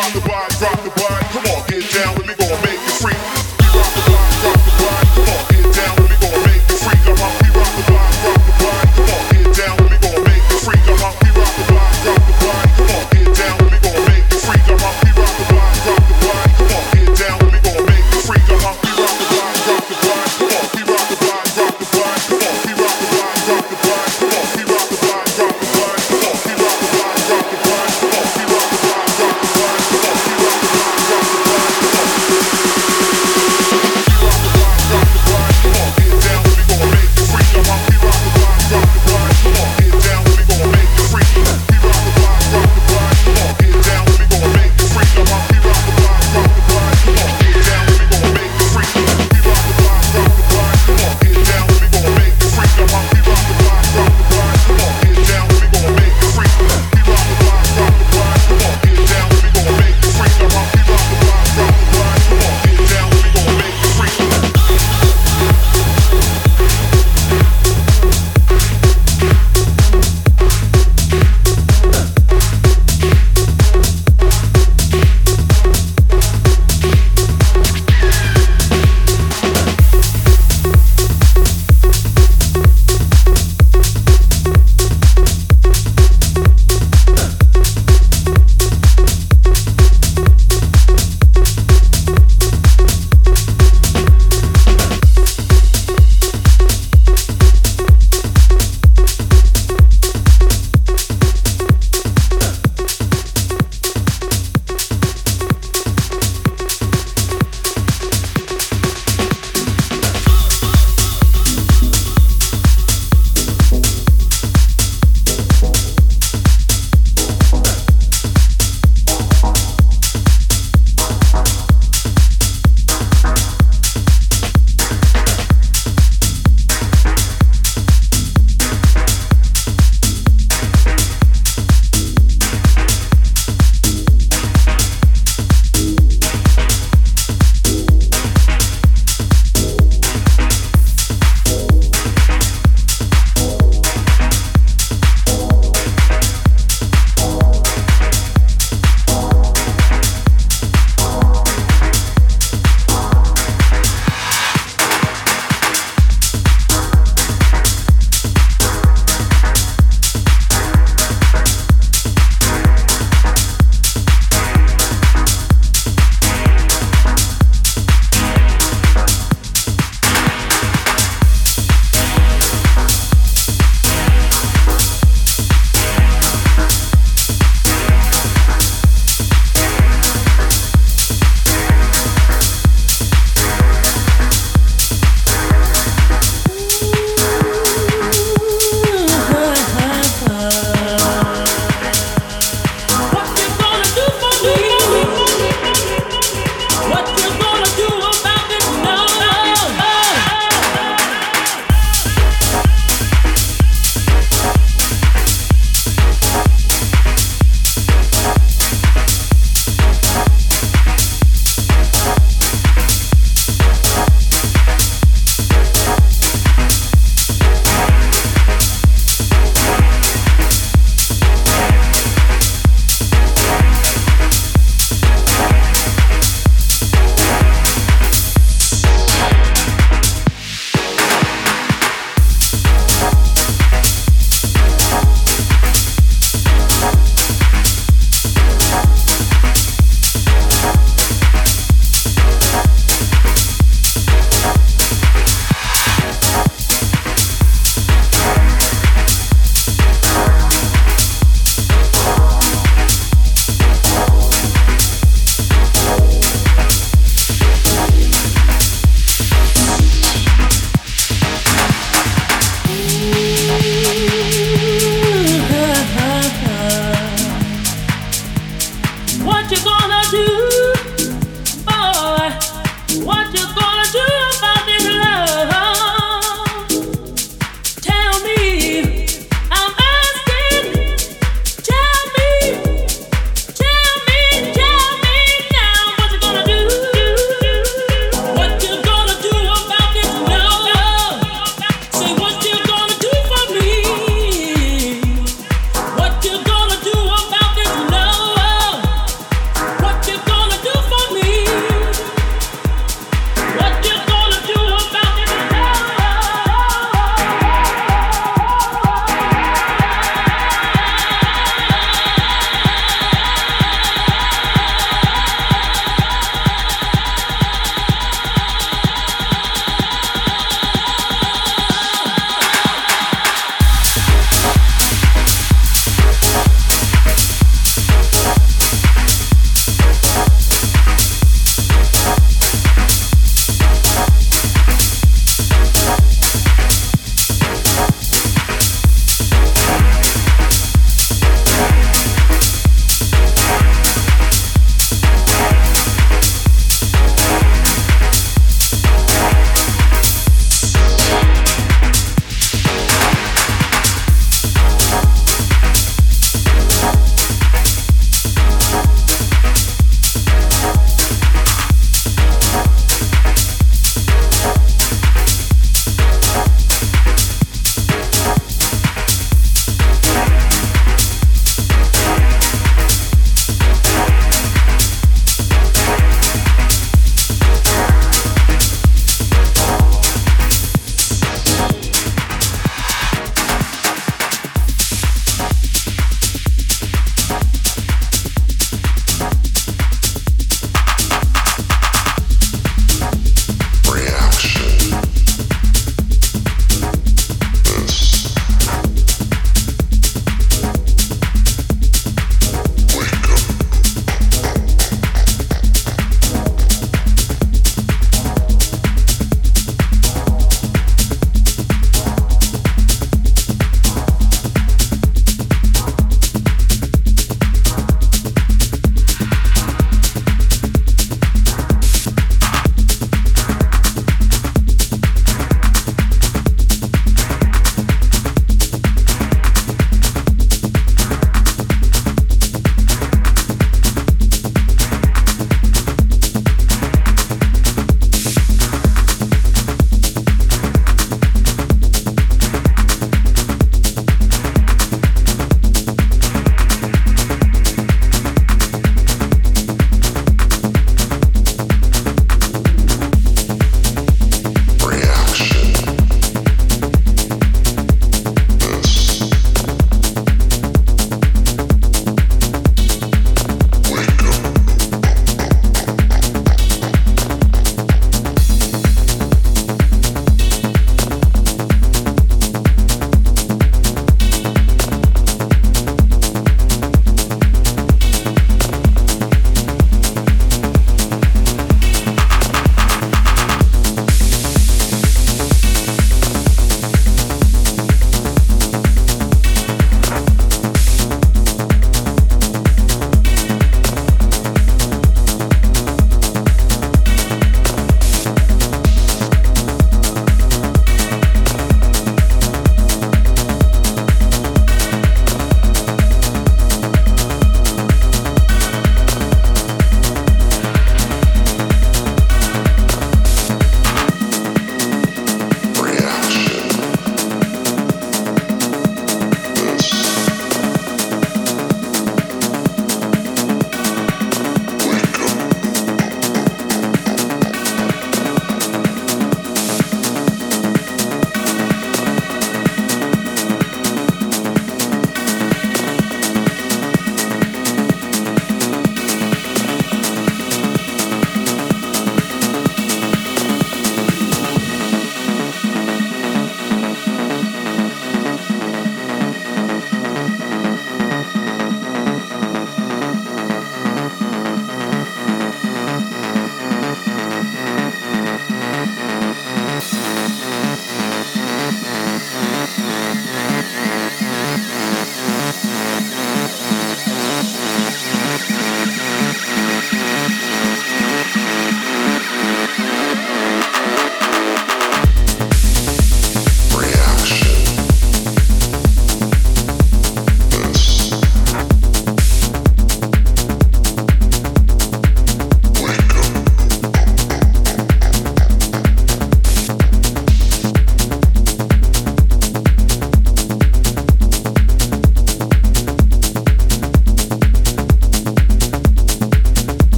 rock the body, rock the body. Come on, get down with me.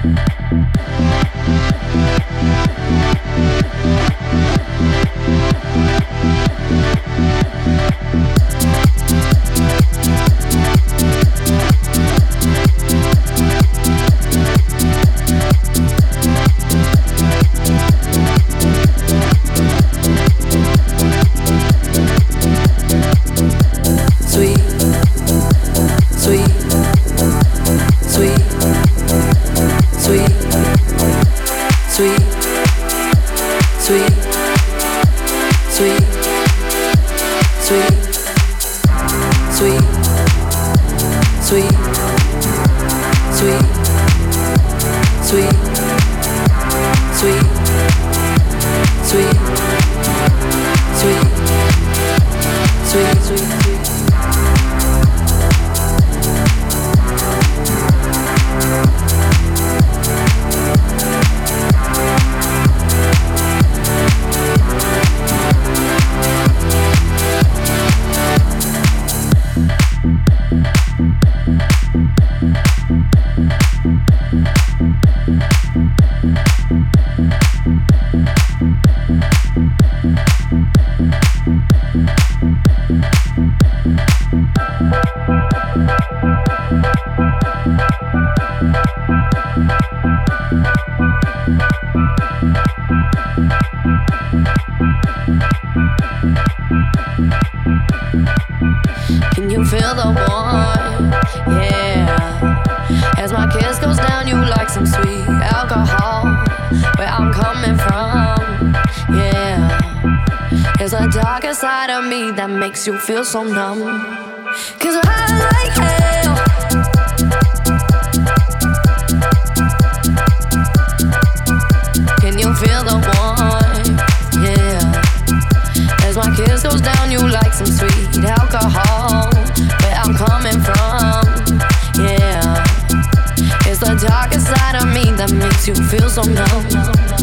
Thank you. Makes you feel so numb. Cause I like you feel the warmth? Yeah. As my kiss goes down, you like some sweet alcohol. Where I'm coming from, yeah. It's the darker side of me that makes you feel so numb.